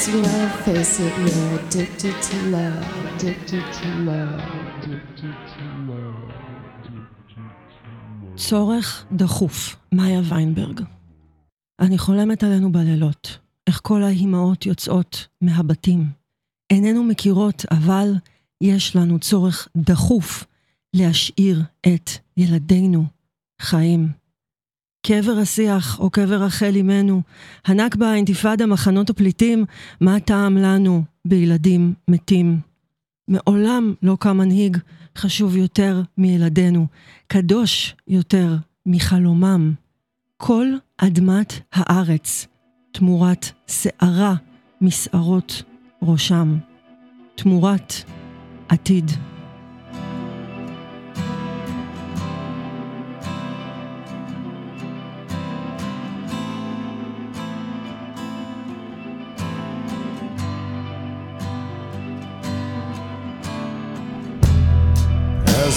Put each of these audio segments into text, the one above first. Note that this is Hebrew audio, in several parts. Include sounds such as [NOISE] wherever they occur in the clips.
Cause you know, face it, you're addicted to love, addicted to love, addicted to love. צורך דחוף, מאיה ויינברג. אני חולמת עלינו בלילות, איך כל האימהות יוצאות מהבתים. איננו מכירות, אבל יש לנו צורך דחוף להשאיר את ילדינו חיים. קבר השיח או קבר רחל אימנו, הנכבה, האינתיפאדה, מחנות הפליטים, מה טעם לנו בילדים מתים? מעולם לא קם מנהיג חשוב יותר מילדינו, קדוש יותר מחלומם. כל אדמת הארץ תמורת שערה משערות ראשם, תמורת עתיד.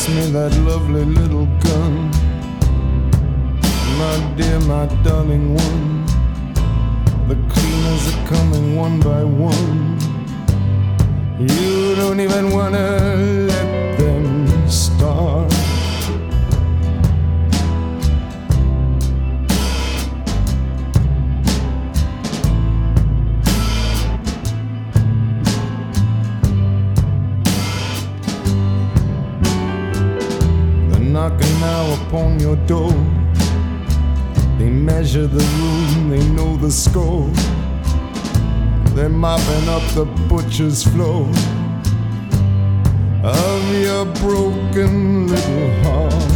Pass me that lovely little gun. My dear, my darling one. The cleaners are coming one by one. You don't even wanna let them start. Knocking now upon your door. They measure the room, they know the score. They're mopping up the butcher's floor of your broken little heart.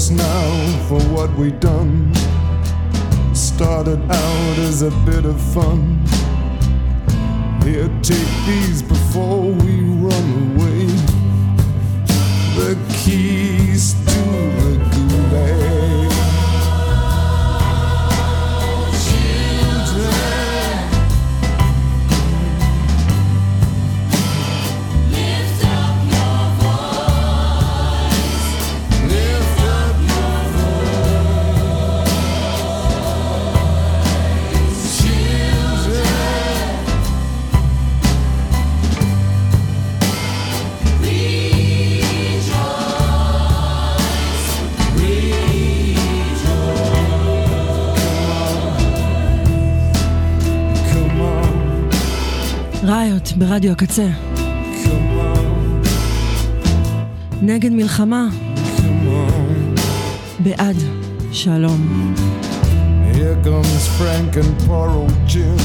Us now for what we done. Started out as a bit of fun. Here, take these before we run away. The keys to ראיות ברדיו הקצה. נגד מלחמה. בעד שלום. Here comes Frank and poor old Jim.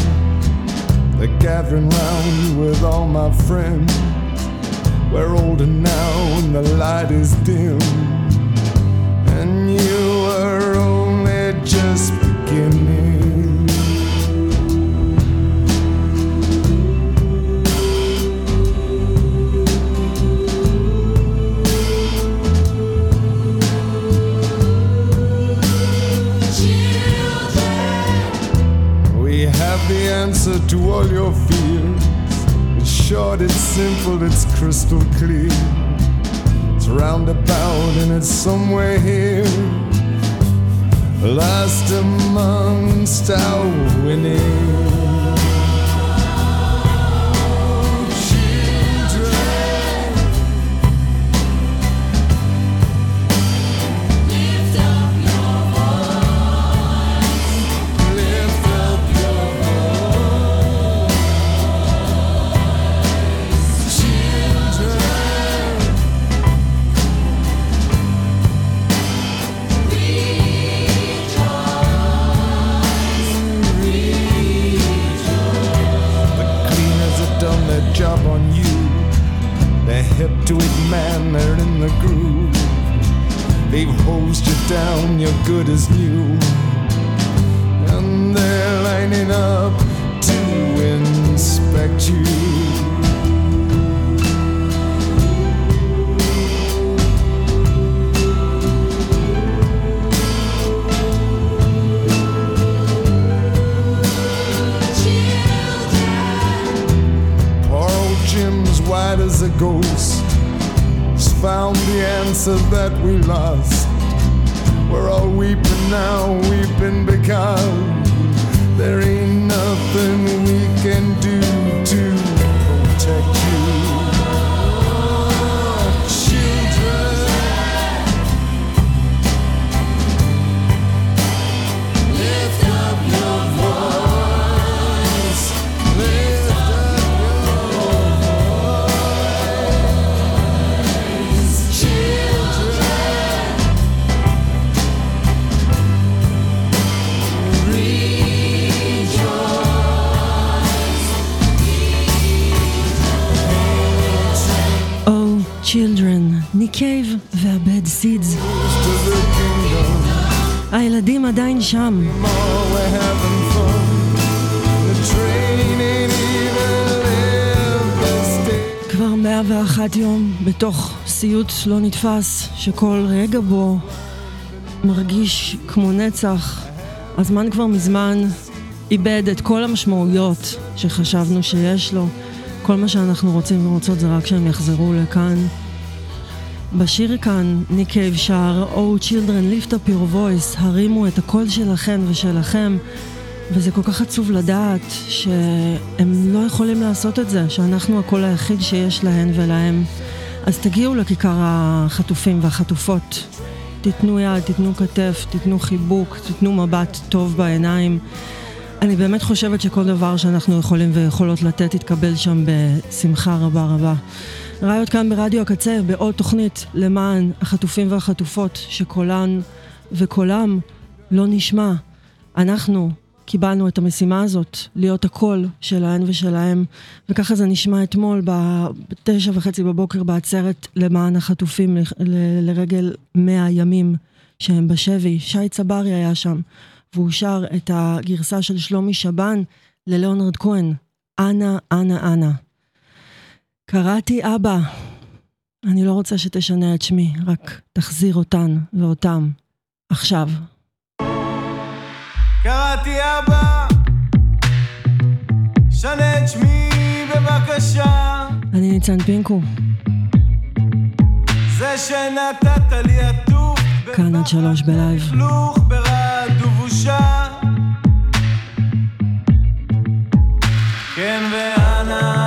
They're gathering round with all my friends. We're older now and the light is dim. Simple, it's crystal clear. It's roundabout and it's somewhere here. Last amongst our winning. Station. כבר 101 יום בתוך סיוט לא נתפס, שכל רגע בו מרגיש כמו נצח. הזמן כבר מזמן איבד את כל המשמעויות שחשבנו שיש לו. כל מה שאנחנו רוצים ורוצות זה רק שהם יחזרו לכאן. בשיר כאן ניק קייב שר Oh children lift up your voice הרימו את הקול שלכם ושלכם וזה כל כך עצוב לדעת שהם לא יכולים לעשות את זה, שאנחנו הקול היחיד שיש להן ולהם. אז תגיעו לכיכר החטופים והחטופות. תיתנו יד, תיתנו כתף, תיתנו חיבוק, תיתנו מבט טוב בעיניים. אני באמת חושבת שכל דבר שאנחנו יכולים ויכולות לתת יתקבל שם בשמחה רבה רבה. ראיות כאן ברדיו הקצה, בעוד תוכנית למען החטופים והחטופות, שקולן וקולם לא נשמע. אנחנו קיבלנו את המשימה הזאת, להיות הקול שלהן ושלהם, וככה זה נשמע אתמול בתשע וחצי בבוקר בעצרת למען החטופים ל- לרגל מאה ימים שהם בשבי. שי צברי היה שם, והוא שר את הגרסה של שלומי שבן לליאונרד כהן, אנא, אנא, אנא. קראתי אבא, אני לא רוצה שתשנה את שמי, רק תחזיר אותן ואותם. עכשיו. קראתי אבא, שנה את שמי בבקשה. אני ניצן פינקו, זה שנתת לי עטוף. כאן עד שלוש בלייב. לכלוך ברעד ובושה. כן ואנה,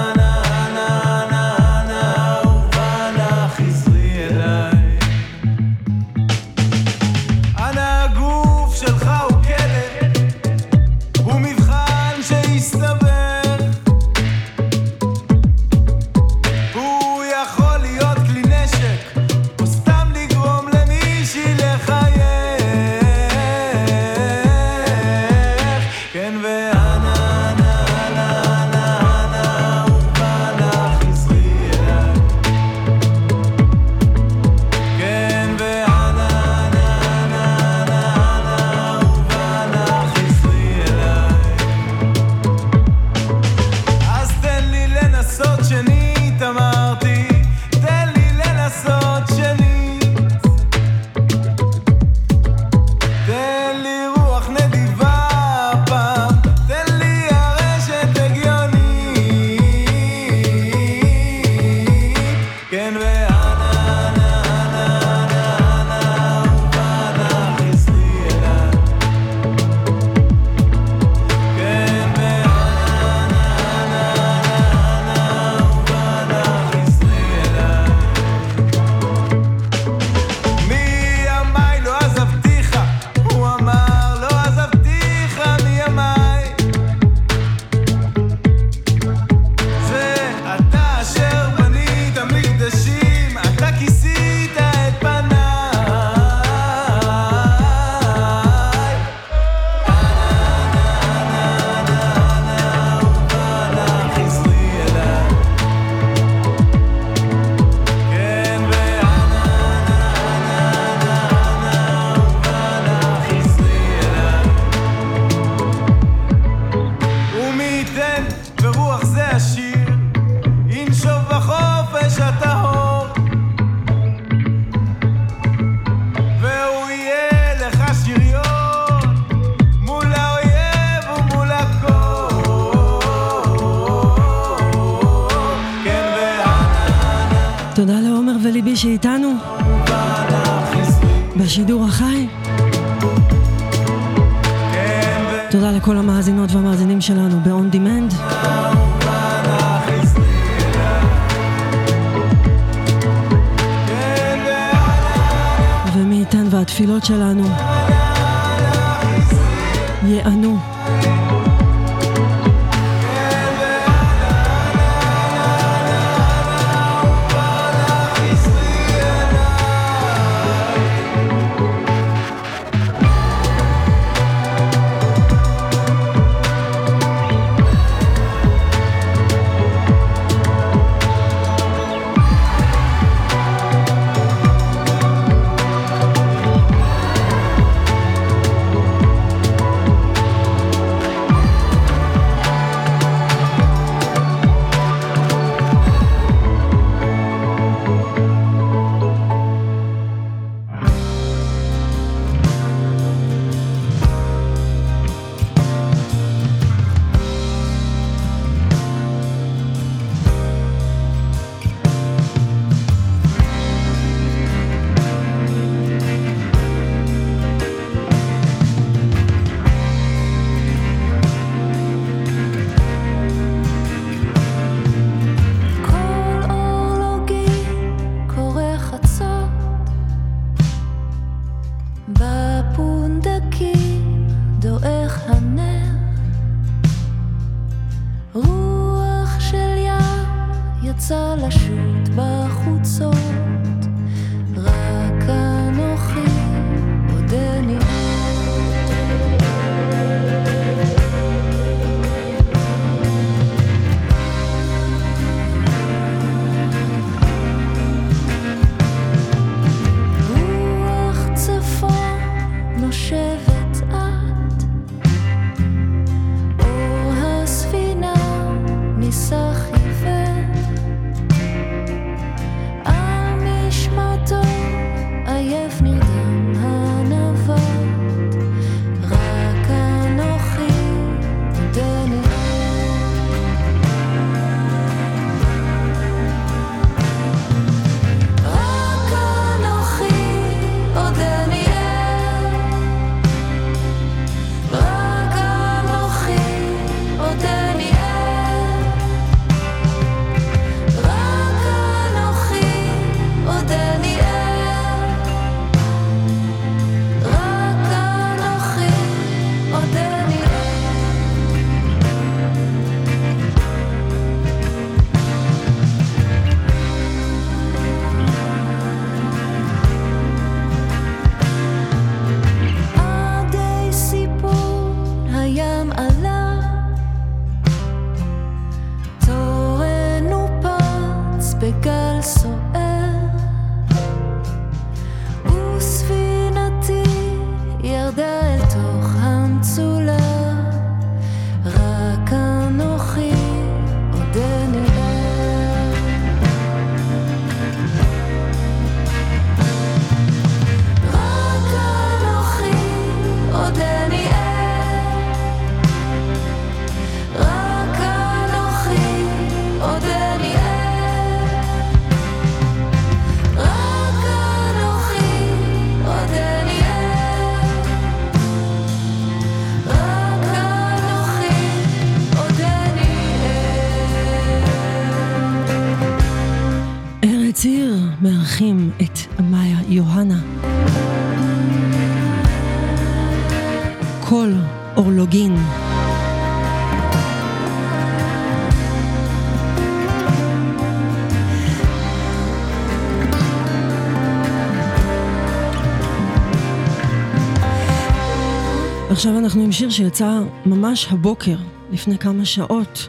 עכשיו אנחנו עם שיר שיצא ממש הבוקר, לפני כמה שעות.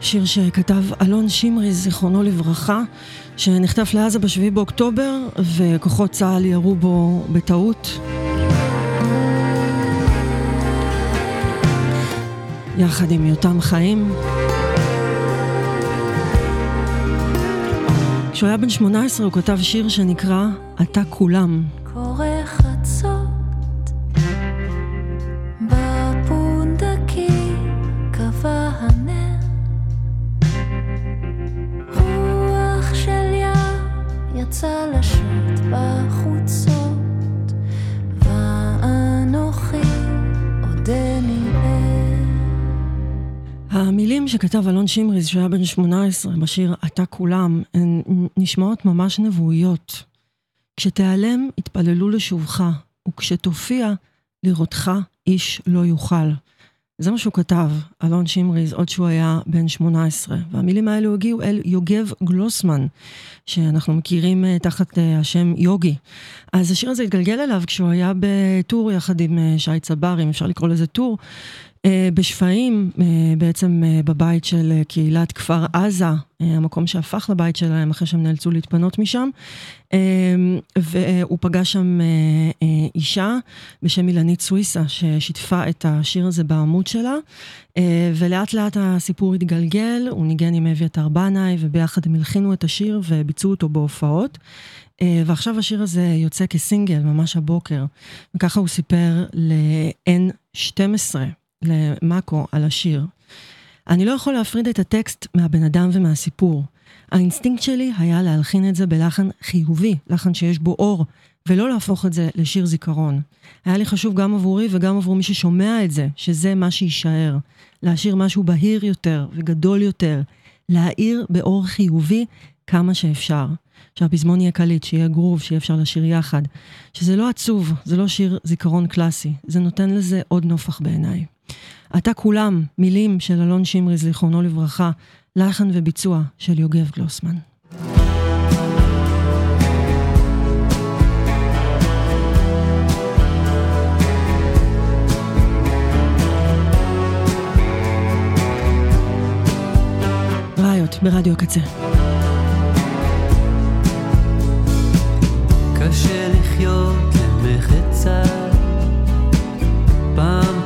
שיר שכתב אלון שמרי, זיכרונו לברכה, שנחטף לעזה ב-7 באוקטובר, וכוחות צה"ל ירו בו בטעות. יחד עם יותם חיים. כשהוא היה בן 18 הוא כתב שיר שנקרא "אתה כולם". שכתב אלון שמריז, שהוא היה בן 18, בשיר "אתה כולם", הן נשמעות ממש נבואיות. כשתיעלם, יתפללו לשובך, וכשתופיע, לראותך איש לא יוכל. זה מה שהוא כתב, אלון שמריז, עוד שהוא היה בן 18. והמילים האלו הגיעו אל יוגב גלוסמן, שאנחנו מכירים uh, תחת uh, השם יוגי. אז השיר הזה התגלגל אליו כשהוא היה בטור יחד עם uh, שי צבר, אם אפשר לקרוא לזה טור, אה, בשפיים, אה, בעצם אה, בבית של קהילת כפר עזה, המקום שהפך לבית שלהם אחרי שהם נאלצו להתפנות משם. והוא פגש שם אישה בשם אילנית סוויסה, ששיתפה את השיר הזה בעמוד שלה. ולאט לאט הסיפור התגלגל, הוא ניגן עם אביתר בנאי, וביחד הם הלחינו את השיר וביצעו אותו בהופעות. ועכשיו השיר הזה יוצא כסינגל, ממש הבוקר. וככה הוא סיפר ל-N12. למאקו על השיר. אני לא יכול להפריד את הטקסט מהבן אדם ומהסיפור. האינסטינקט שלי היה להלחין את זה בלחן חיובי, לחן שיש בו אור, ולא להפוך את זה לשיר זיכרון. היה לי חשוב גם עבורי וגם עבור מי ששומע את זה, שזה מה שיישאר. להשאיר משהו בהיר יותר וגדול יותר. להאיר באור חיובי כמה שאפשר. שהפזמון יהיה קליט, שיהיה גרוב, שיהיה אפשר לשיר יחד. שזה לא עצוב, זה לא שיר זיכרון קלאסי, זה נותן לזה עוד נופח בעיניי. אתה כולם, מילים של אלון שמרי, זיכרונו לברכה, לחן וביצוע של יוגב גלוסמן. ראיות ברדיו הקצה. קשה לחיות למחצה פעם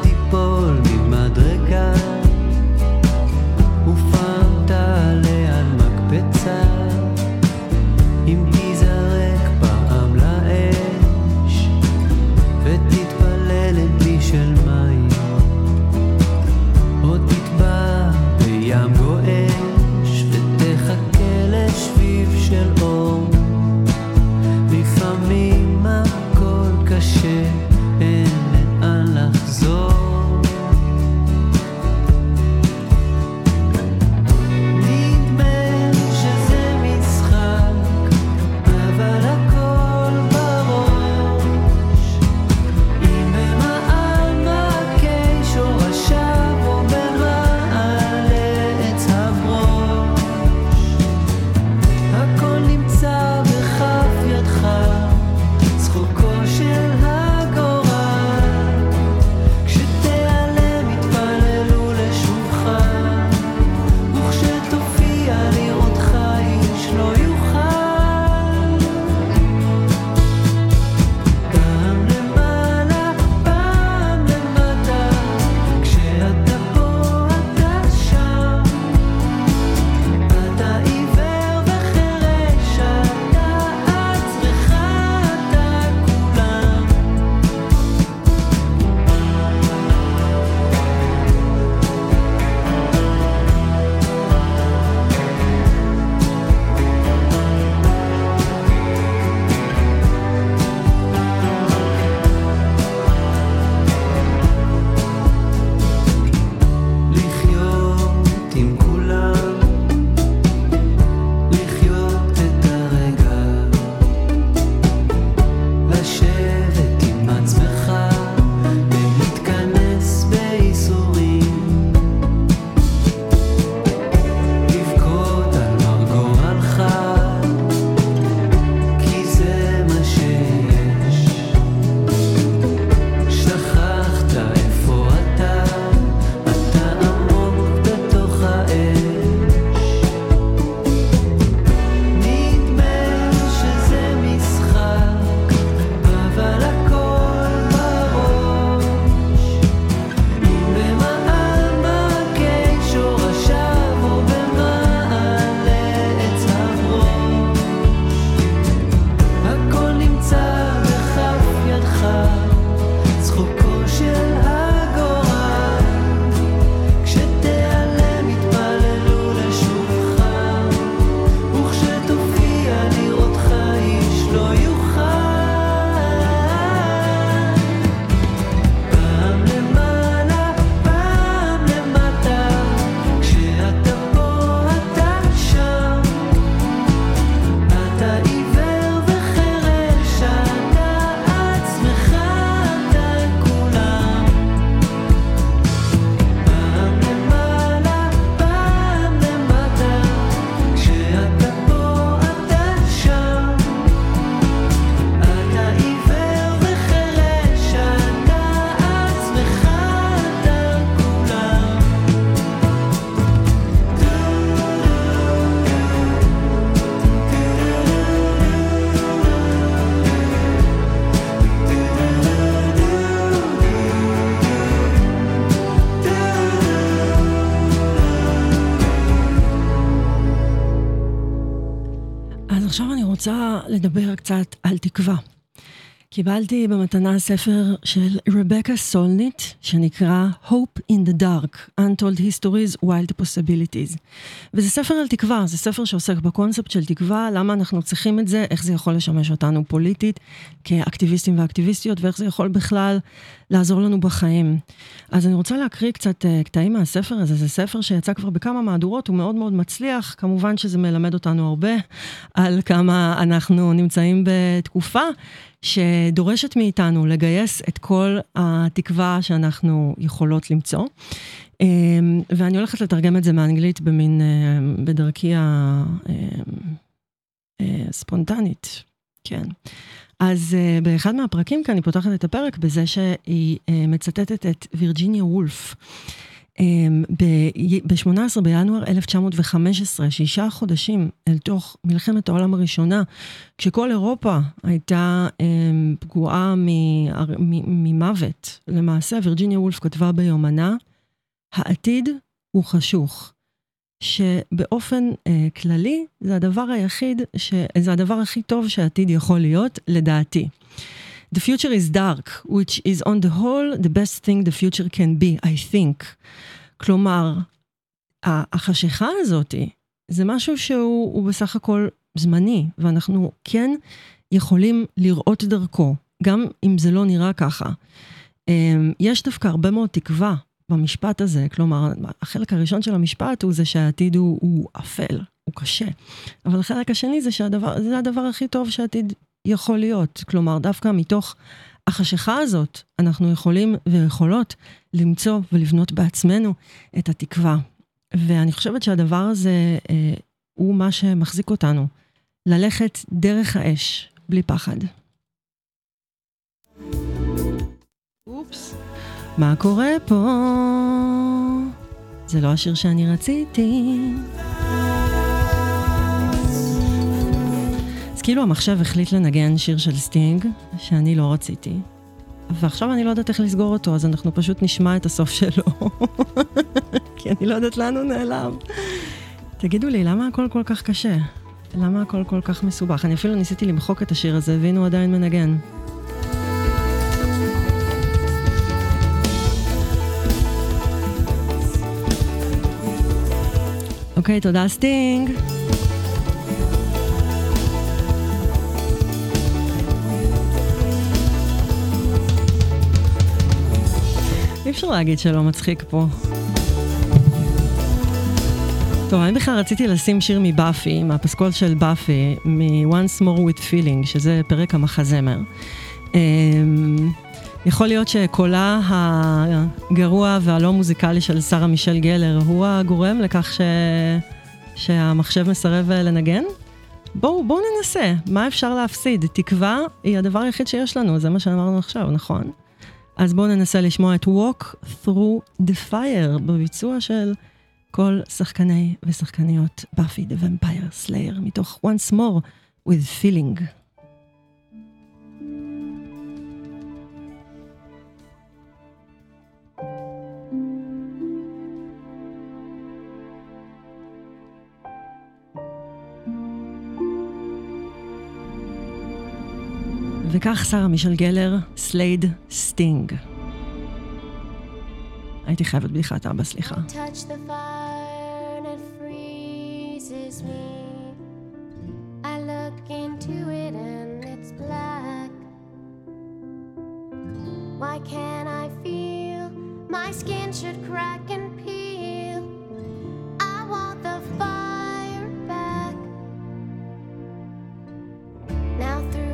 תקווה. קיבלתי במתנה ספר של רבקה סולניט, שנקרא Hope in the Dark, Untold Histories, Wild Possibilities. וזה ספר על תקווה, זה ספר שעוסק בקונספט של תקווה, למה אנחנו צריכים את זה, איך זה יכול לשמש אותנו פוליטית, כאקטיביסטים ואקטיביסטיות, ואיך זה יכול בכלל לעזור לנו בחיים. אז אני רוצה להקריא קצת uh, קטעים מהספר הזה, זה ספר שיצא כבר בכמה מהדורות, הוא מאוד מאוד מצליח, כמובן שזה מלמד אותנו הרבה על כמה אנחנו נמצאים בתקופה. שדורשת מאיתנו לגייס את כל התקווה שאנחנו יכולות למצוא. אמ, ואני הולכת לתרגם את זה מאנגלית במין, אה, בדרכי הספונטנית, אה, כן. אז אה, באחד מהפרקים כאן אני פותחת את הפרק בזה שהיא מצטטת את וירג'יניה וולף. ב-18 בינואר 1915, שישה חודשים אל תוך מלחמת העולם הראשונה, כשכל אירופה הייתה אמ, פגועה ממוות, למעשה וירג'יניה וולף כתבה ביומנה, העתיד הוא חשוך. שבאופן אה, כללי זה הדבר היחיד, ש... זה הדבר הכי טוב שהעתיד יכול להיות, לדעתי. The future is dark, which is on the whole the best thing the future can be, I think. כלומר, החשיכה הזאת זה משהו שהוא בסך הכל זמני, ואנחנו כן יכולים לראות דרכו, גם אם זה לא נראה ככה. אמ, יש דווקא הרבה מאוד תקווה במשפט הזה, כלומר, החלק הראשון של המשפט הוא זה שהעתיד הוא, הוא אפל, הוא קשה. אבל החלק השני זה שהדבר, זה הדבר הכי טוב שהעתיד יכול להיות. כלומר, דווקא מתוך החשיכה הזאת, אנחנו יכולים ויכולות למצוא ולבנות בעצמנו את התקווה. ואני חושבת שהדבר הזה אה, הוא מה שמחזיק אותנו, ללכת דרך האש, בלי פחד. אופס, מה קורה פה? זה לא השיר שאני רציתי. כאילו המחשב החליט לנגן שיר של סטינג, שאני לא רציתי, ועכשיו אני לא יודעת איך לסגור אותו, אז אנחנו פשוט נשמע את הסוף שלו. [LAUGHS] כי אני לא יודעת לאן הוא נעלם. תגידו לי, למה הכל כל כך קשה? למה הכל כל כך מסובך? אני אפילו ניסיתי למחוק את השיר הזה, והנה הוא עדיין מנגן. אוקיי, תודה סטינג. אי אפשר להגיד שלא מצחיק פה. טוב, אני בכלל רציתי לשים שיר מבאפי, מהפסקול של באפי, מ-Once More with Feeling, שזה פרק המחזמר. אמ, יכול להיות שקולה הגרוע והלא מוזיקלי של שרה מישל גלר הוא הגורם לכך ש... שהמחשב מסרב לנגן? בואו, בואו ננסה, מה אפשר להפסיד? תקווה היא הדבר היחיד שיש לנו, זה מה שאמרנו עכשיו, נכון? אז בואו ננסה לשמוע את Walk Through the Fire בביצוע של כל שחקני ושחקניות Buffy the Vampire Slayer מתוך Once More with Feeling. וכך שרה מישל גלר, slayed סטינג. הייתי חייבת בדיחת אבא, סליחה. Why can't I feel my skin should crack and peel? I want the fire back. Now through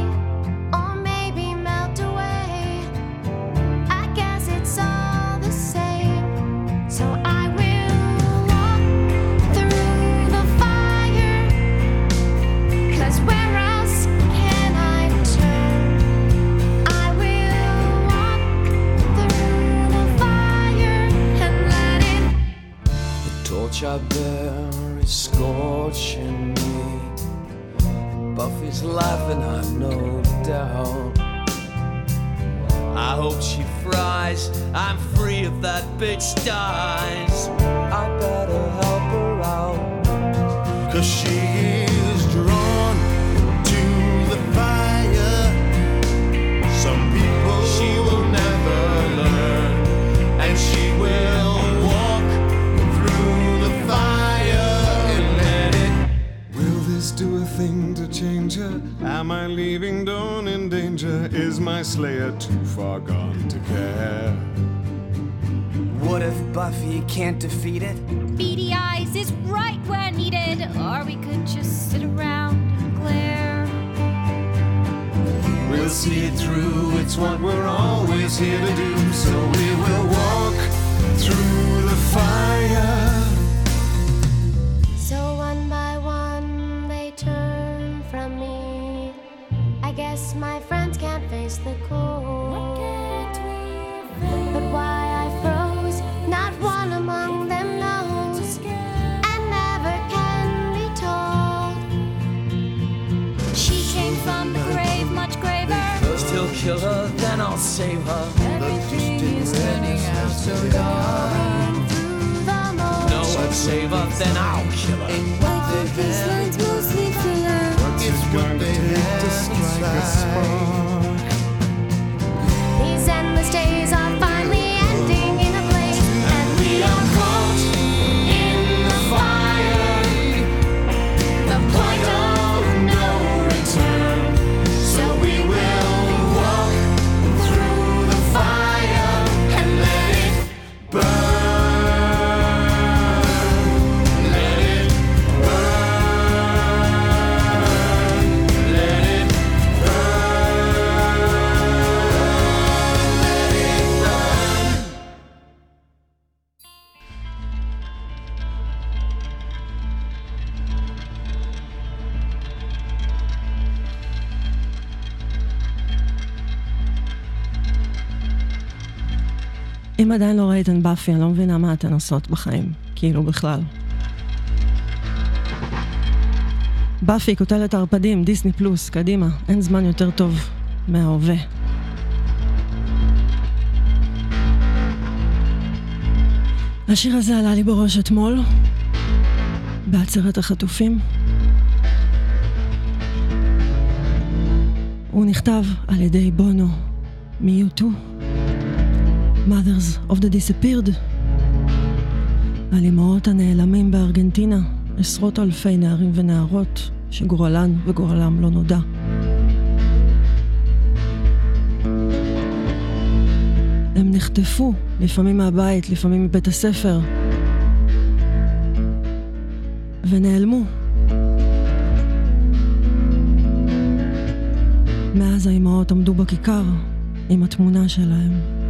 torch I scorching me. Buffy's laughing, I've no doubt. I hope she fries. I'm free if that bitch dies. I better help her out. Cause she to change her? Am I leaving Dawn in danger? Is my slayer too far gone to care? What if Buffy can't defeat it? Beady eyes is right where needed, or we could just sit around and glare. We'll see it through, it's what we're always here to do. So we will walk through the fire. Guess my friends can't face the cold. But why I froze, not one among them knows. And never can be told. She came from the grave, much graver. Still kill her, then I'll save her. Everything is turning out so dark. Through the mold. No one save her, then I'll kill her. Mostly filler what they had to strike a spot. אם עדיין לא ראיתן באפי, אני לא מבינה מה אתן עושות בחיים. כאילו בכלל. באפי, כותלת הערפדים, דיסני פלוס, קדימה, אין זמן יותר טוב מההווה. השיר הזה עלה לי בראש אתמול, בעצרת החטופים. הוא נכתב על ידי בונו מ-U2. Mothers of the Disappeared, על אמהות הנעלמים בארגנטינה, עשרות אלפי נערים ונערות שגורלן וגורלם לא נודע. הם נחטפו, לפעמים מהבית, לפעמים מבית הספר, ונעלמו. מאז האימהות עמדו בכיכר עם התמונה שלהם.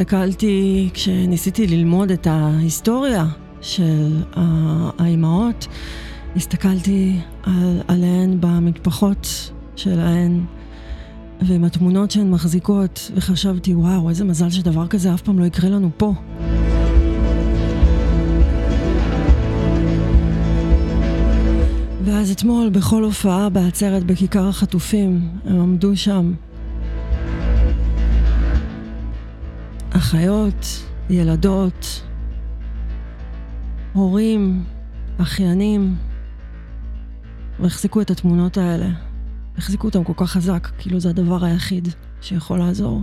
הסתכלתי, כשניסיתי ללמוד את ההיסטוריה של האימהות, הסתכלתי על, עליהן במטפחות שלהן ועם התמונות שהן מחזיקות, וחשבתי, וואו, איזה מזל שדבר כזה אף פעם לא יקרה לנו פה. ואז אתמול, בכל הופעה בעצרת בכיכר החטופים, הם עמדו שם. אחיות, ילדות, הורים, אחיינים, והחזיקו את התמונות האלה. החזיקו אותם כל כך חזק, כאילו זה הדבר היחיד שיכול לעזור.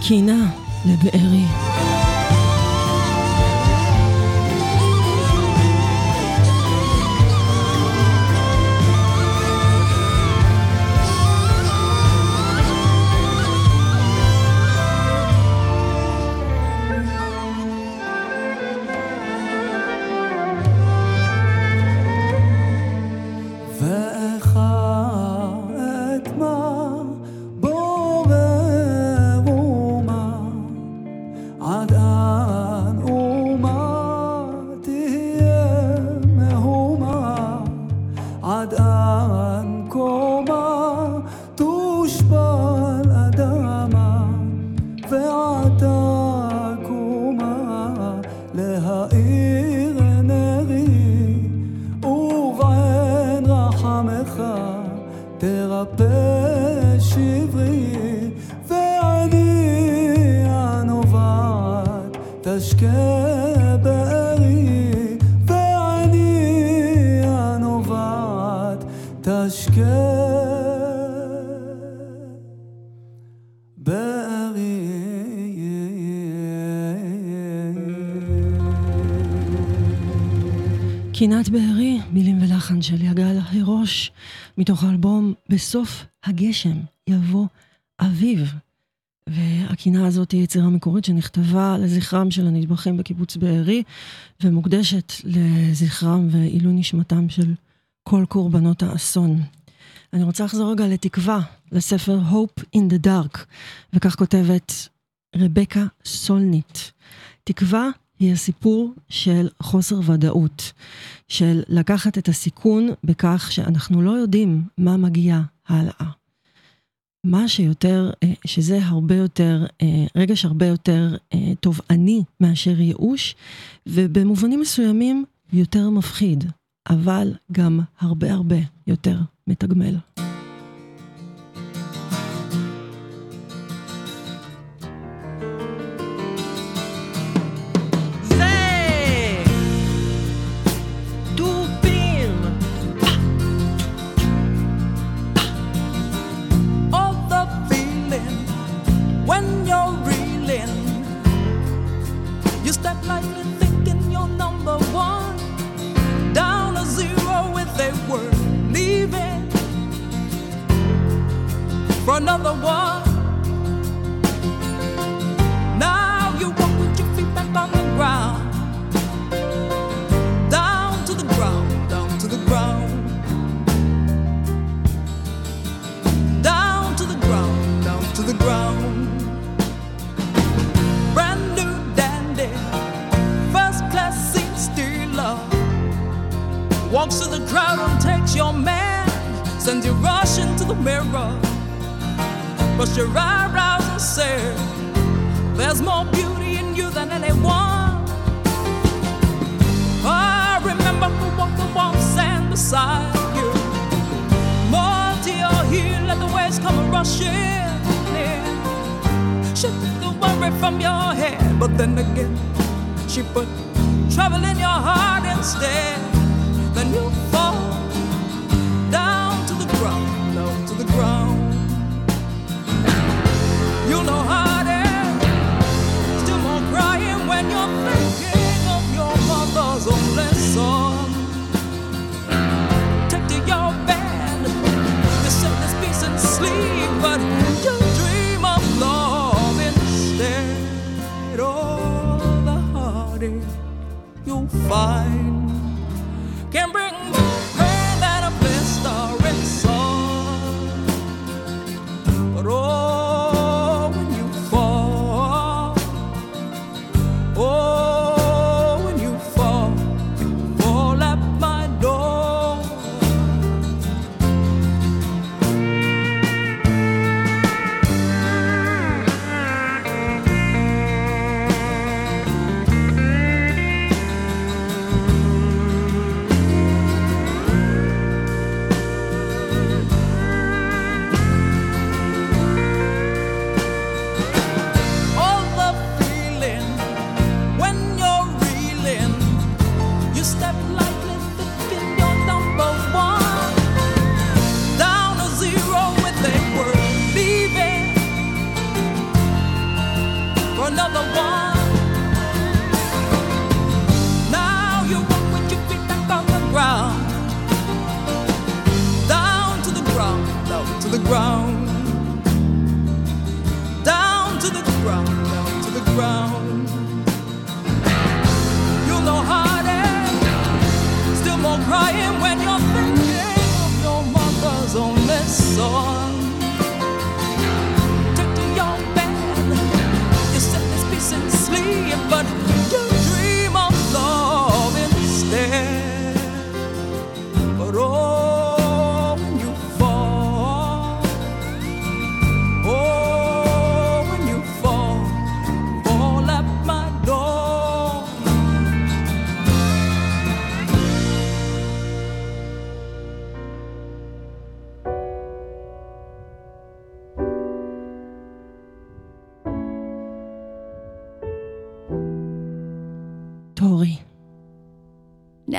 קינה לבארי. מתוך האלבום, בסוף הגשם יבוא אביב. והקינה הזאת היא יצירה מקורית שנכתבה לזכרם של הנדבחים בקיבוץ בארי, ומוקדשת לזכרם ועילוי נשמתם של כל קורבנות האסון. אני רוצה לחזור רגע לתקווה, לספר Hope in the Dark, וכך כותבת רבקה סולנית. תקווה היא הסיפור של חוסר ודאות, של לקחת את הסיכון בכך שאנחנו לא יודעים מה מגיע הלאה. מה שיותר, אה, שזה הרבה יותר, אה, רגש הרבה יותר אה, תובעני מאשר ייאוש, ובמובנים מסוימים יותר מפחיד, אבל גם הרבה הרבה יותר מתגמל.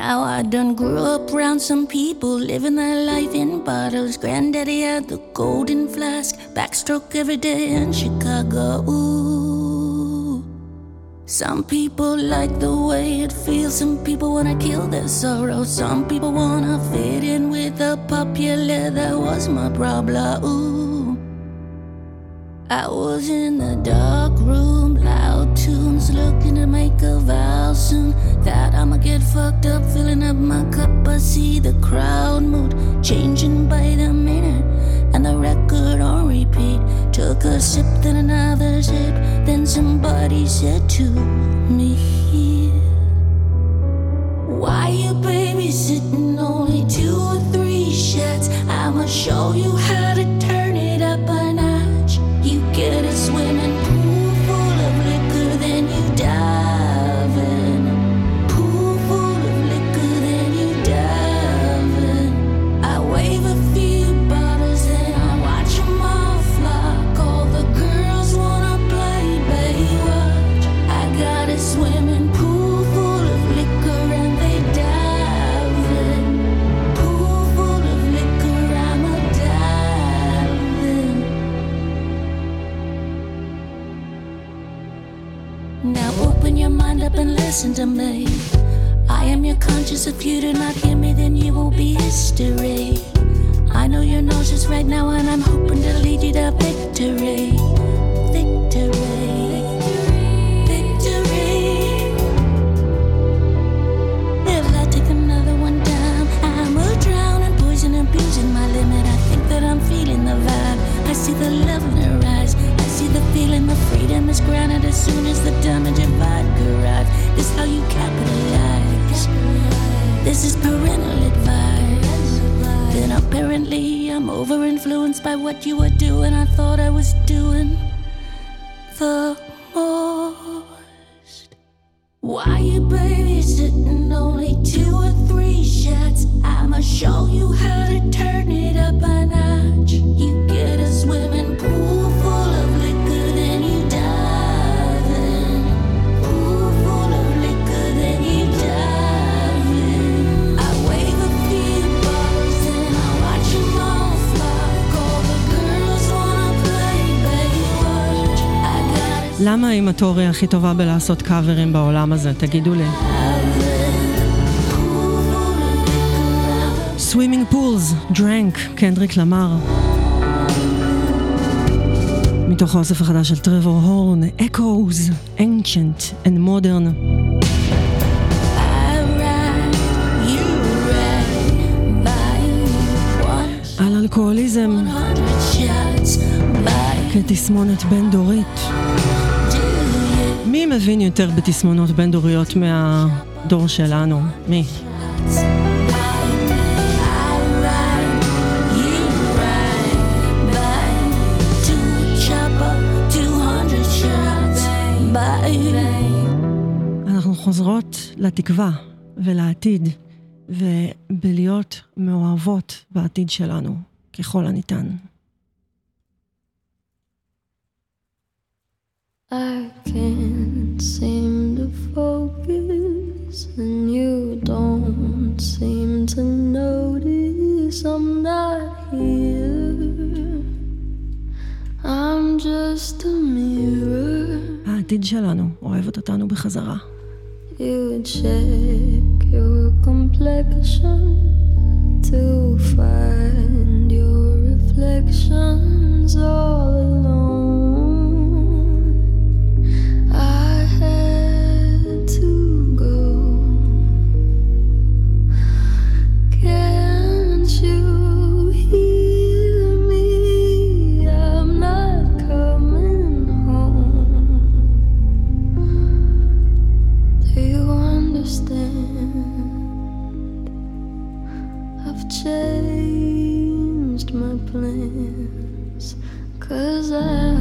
Now I done grew up around some people living their life in bottles. Granddaddy had the golden flask, backstroke every day in Chicago. Ooh. Some people like the way it feels. Some people wanna kill their sorrow. Some people wanna fit in with the popular. That was my problem. Ooh. I was in the dark room, loud tunes, looking to make a vow soon that I'ma get fucked up, filling up my cup. I see the crowd mood changing by the minute, and the record on repeat. Took a sip, then another sip, then somebody said to me, Why you babysitting only two or three shots? I'ma show you how to listen to me. I am your conscience. If you do not hear me, then you will be history. I know your nose is right now, and I'm hoping to lead you to victory. Victory. Victory. If I take another one down, I'm a drown and poison abusing my limit. I think that I'm feeling the vibe. I see the love in her eyes. The feeling, the freedom is granted as soon as the damage of vodka arrives. This how you capitalize. This is parental advice. Then apparently I'm over influenced by what you were doing. I thought I was doing the most. Why you babysitting only two or three shots? I'ma show you how to turn it up a notch. למה טורי איימוס הכי טובה בלעשות קאברים בעולם הזה? תגידו לי. Swimming Pools, Drank, קנדריק למר. מתוך האוסף החדש של טרוור הורן, Echoes, Ancient and Modern. על אלכוהוליזם כתסמונת בין-דורית. מי מבין יותר בתסמונות בין-דוריות מהדור שלנו? מי? אנחנו חוזרות לתקווה ולעתיד, ובלהיות מאוהבות בעתיד שלנו, ככל הניתן. I can't seem to focus, and you don't seem to notice I'm not here. I'm just a mirror. העתיד שלנו אוהבת אותנו בחזרה. You check your complexion to find your reflections all alone. Changed my plans. Cause I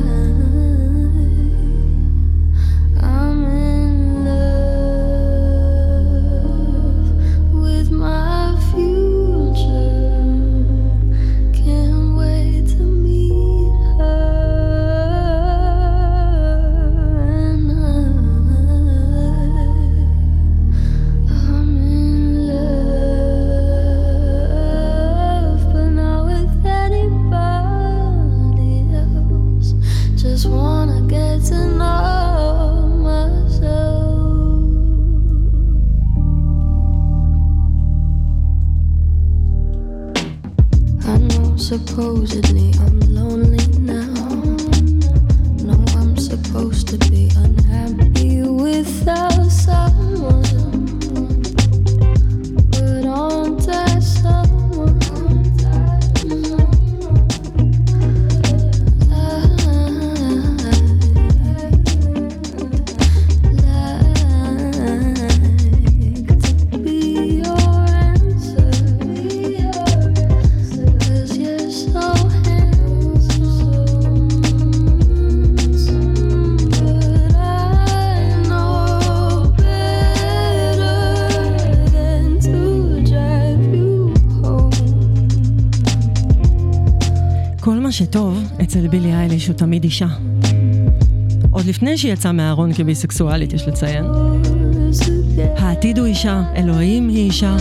שהיא יצאה מהארון כביסקסואלית, יש לציין. העתיד הוא אישה, אלוהים היא אישה.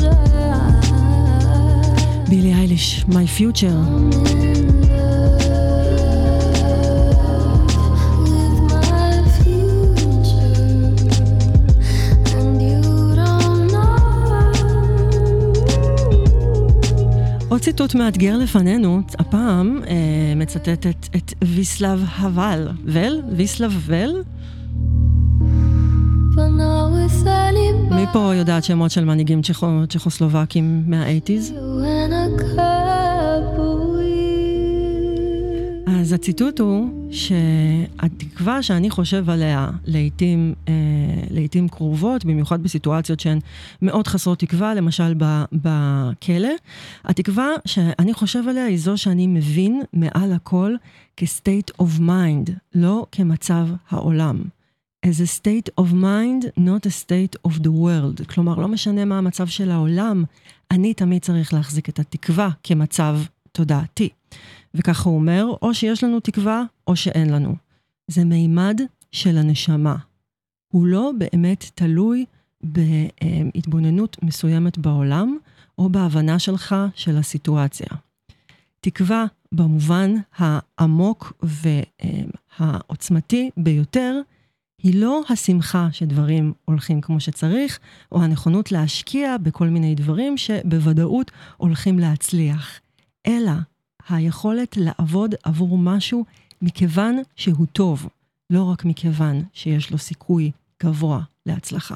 בילי אייליש, My Future. עוד ציטוט מאתגר לפנינו, הפעם אה, מצטטת את ויסלב הבל. ול? ויסלב ול? פה יודעת שמות של מנהיגים צ'כו- צ'כוסלובקים מה-80's? אז הציטוט הוא שהתקווה שאני חושב עליה לעיתים, אה, לעיתים קרובות, במיוחד בסיטואציות שהן מאוד חסרות תקווה, למשל בכלא, התקווה שאני חושב עליה היא זו שאני מבין מעל הכל כ-state of mind, לא כמצב העולם. As a state of mind, not a state of the world. כלומר, לא משנה מה המצב של העולם, אני תמיד צריך להחזיק את התקווה כמצב תודעתי. וככה הוא אומר, או שיש לנו תקווה, או שאין לנו. זה מימד של הנשמה. הוא לא באמת תלוי בהתבוננות מסוימת בעולם, או בהבנה שלך של הסיטואציה. תקווה במובן העמוק והעוצמתי ביותר, היא לא השמחה שדברים הולכים כמו שצריך, או הנכונות להשקיע בכל מיני דברים שבוודאות הולכים להצליח, אלא היכולת לעבוד עבור משהו מכיוון שהוא טוב, לא רק מכיוון שיש לו סיכוי גבוה להצלחה.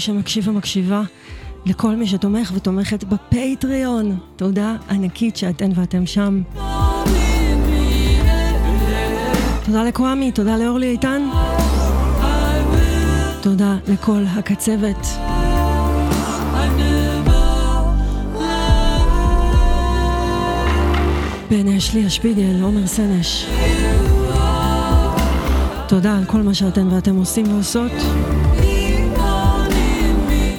מי שמקשיב ומקשיבה, לכל מי שתומך ותומכת בפטריון. תודה ענקית שאתן ואתם שם. תודה לקוואמי, תודה לאורלי איתן. תודה לכל הקצבת. בן אשלי השפיגל, עומר סנש. תודה על כל מה שאתן ואתם עושים ועושות.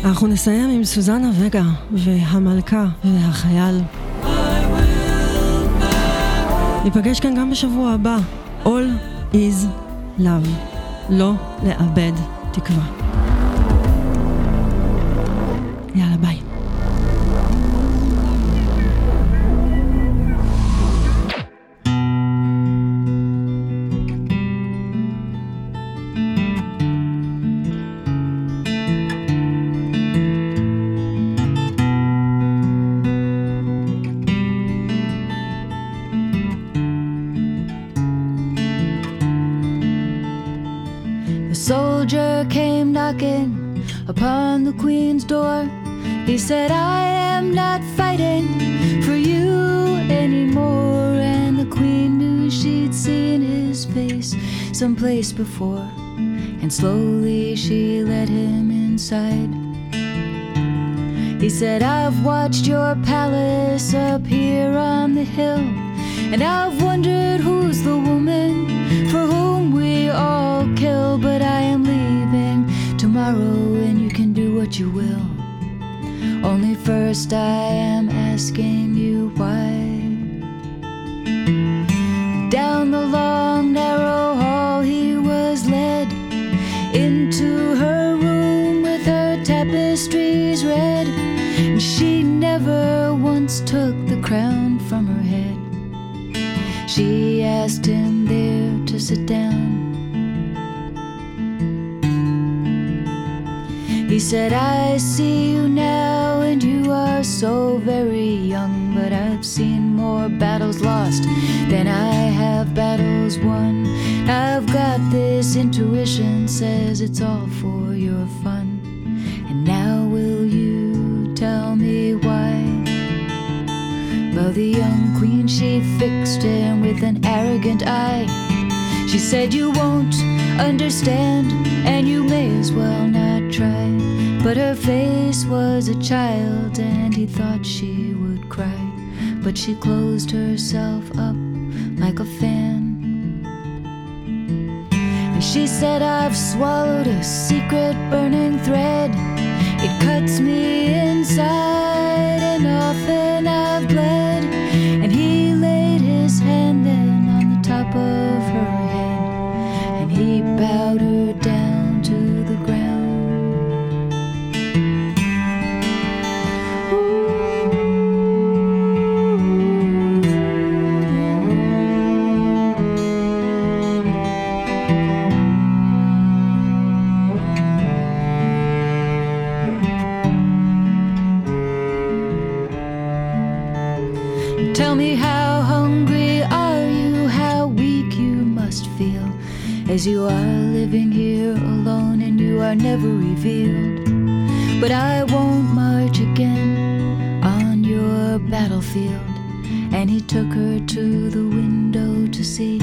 אנחנו נסיים עם סוזנה וגה והמלכה והחייל. ניפגש כאן גם בשבוע הבא. עול is love. לא לאבד תקווה. יאללה, ביי. He said, I am not fighting for you anymore. And the queen knew she'd seen his face someplace before. And slowly she led him inside. He said, I've watched your palace up here on the hill. And I've wondered who's the woman for whom we all kill. But I am leaving tomorrow, and you can do what you will. First, I am asking you why. Down the long, narrow hall, he was led into her room with her tapestries red. And she never once took the crown from her head. She asked him there to sit down. He said, I see you now, are so very young. But I've seen more battles lost than I have battles won. I've got this intuition, says it's all for your fun. And now, will you tell me why? Well, the young queen, she fixed him with an arrogant eye. She said, You won't understand, and you may as well not try. But her face was a child, and he thought she would cry. But she closed herself up like a fan. And she said, I've swallowed a secret burning thread. It cuts me inside, and often I've bled. As you are living here alone and you are never revealed. But I won't march again on your battlefield. And he took her to the window to see.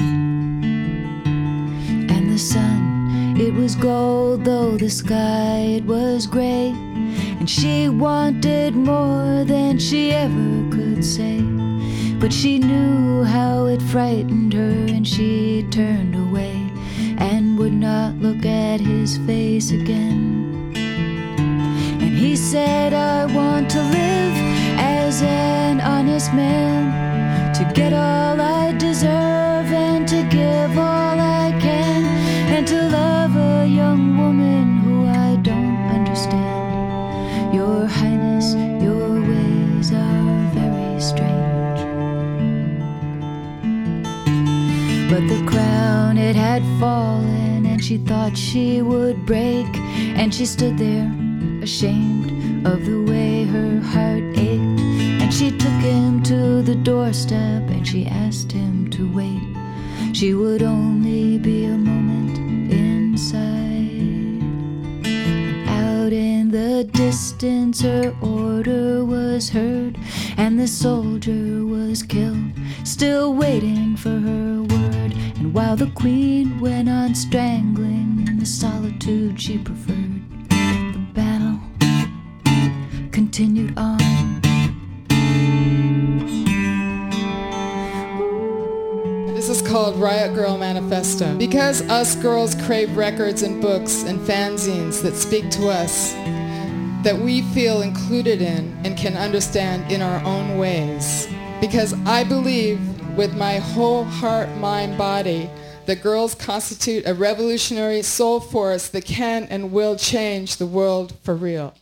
And the sun, it was gold, though the sky, it was gray. And she wanted more than she ever could say. But she knew how it frightened her, and she turned away and would not look at his face again. And he said, I want to live as an honest man, to get all I deserve and to give all had fallen, and she thought she would break. And she stood there, ashamed of the way her heart ached. And she took him to the doorstep, and she asked him to wait. She would only be a moment inside. Out in the distance, her order was heard, and the soldier was killed, still waiting for her word. And while the queen went on strangling in the solitude she preferred, the battle continued on. This is called Riot Girl Manifesto. Because us girls crave records and books and fanzines that speak to us, that we feel included in and can understand in our own ways. Because I believe with my whole heart, mind, body that girls constitute a revolutionary soul force that can and will change the world for real.